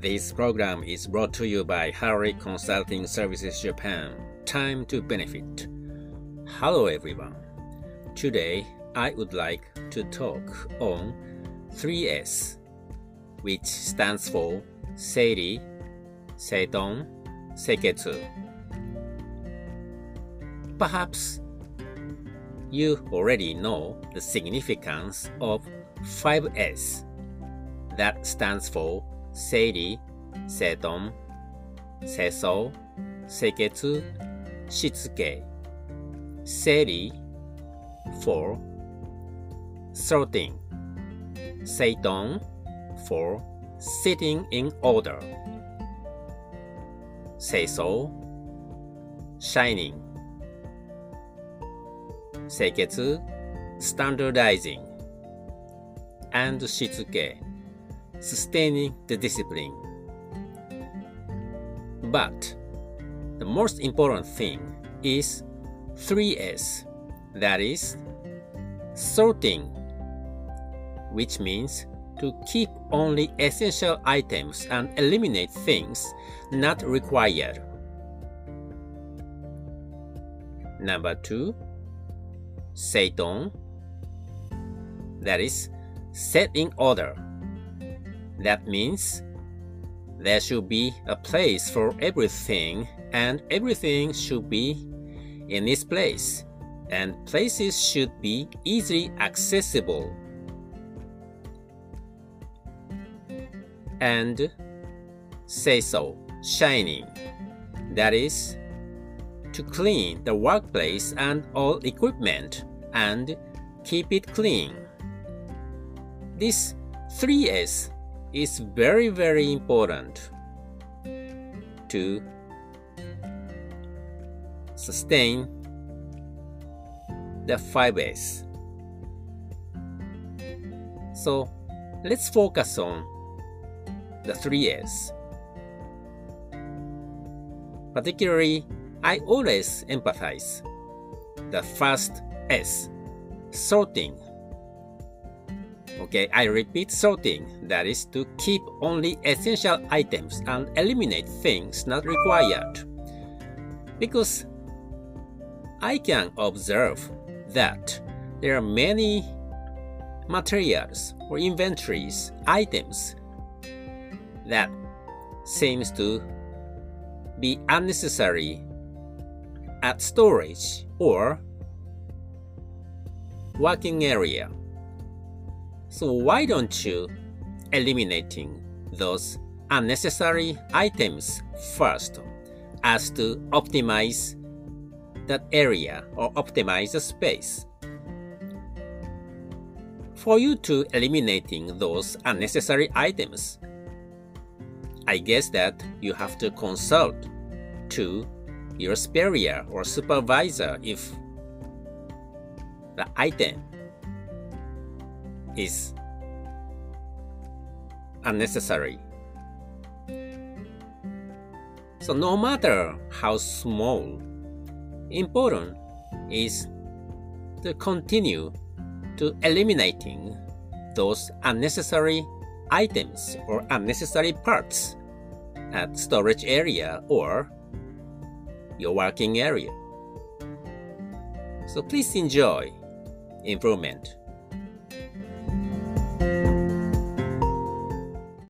This program is brought to you by Harry Consulting Services Japan. Time to benefit. Hello everyone. Today I would like to talk on 3S, which stands for Seiri, Seiton, Seiketsu. Perhaps you already know the significance of 5S that stands for Seiri, Seiton, Seiso, Seiketsu, Shitsuke. Seiri for sorting, for sitting in order, Seiso, shining, Seiketsu, standardizing, and sustaining the discipline. But the most important thing is 3S, that is, sorting, which means to keep only essential items and eliminate things not required. Number two, Seiton, that is, set in order. That means there should be a place for everything, and everything should be in its place, and places should be easily accessible. And Seiso, shining. That is, to clean the workplace and all equipment and keep it clean. This 3S is very, very important to sustain the 5S. So let's focus on the 3S. Particularly, I always emphasize the first S, sorting. Okay, I repeat sorting, that is to keep only essential items and eliminate things not required. Because I can observe that there are many materials or inventories, items that seems to be unnecessary at storage or working area. So why don't you eliminating those unnecessary items first as to optimize that area or optimize the space? For you to eliminating those unnecessary items, I guess that you have to consult to your superior or supervisor if the item is unnecessary. So no matter how small, important is to continue to eliminating those unnecessary items or unnecessary parts at storage area or your working area. So please enjoy improvement.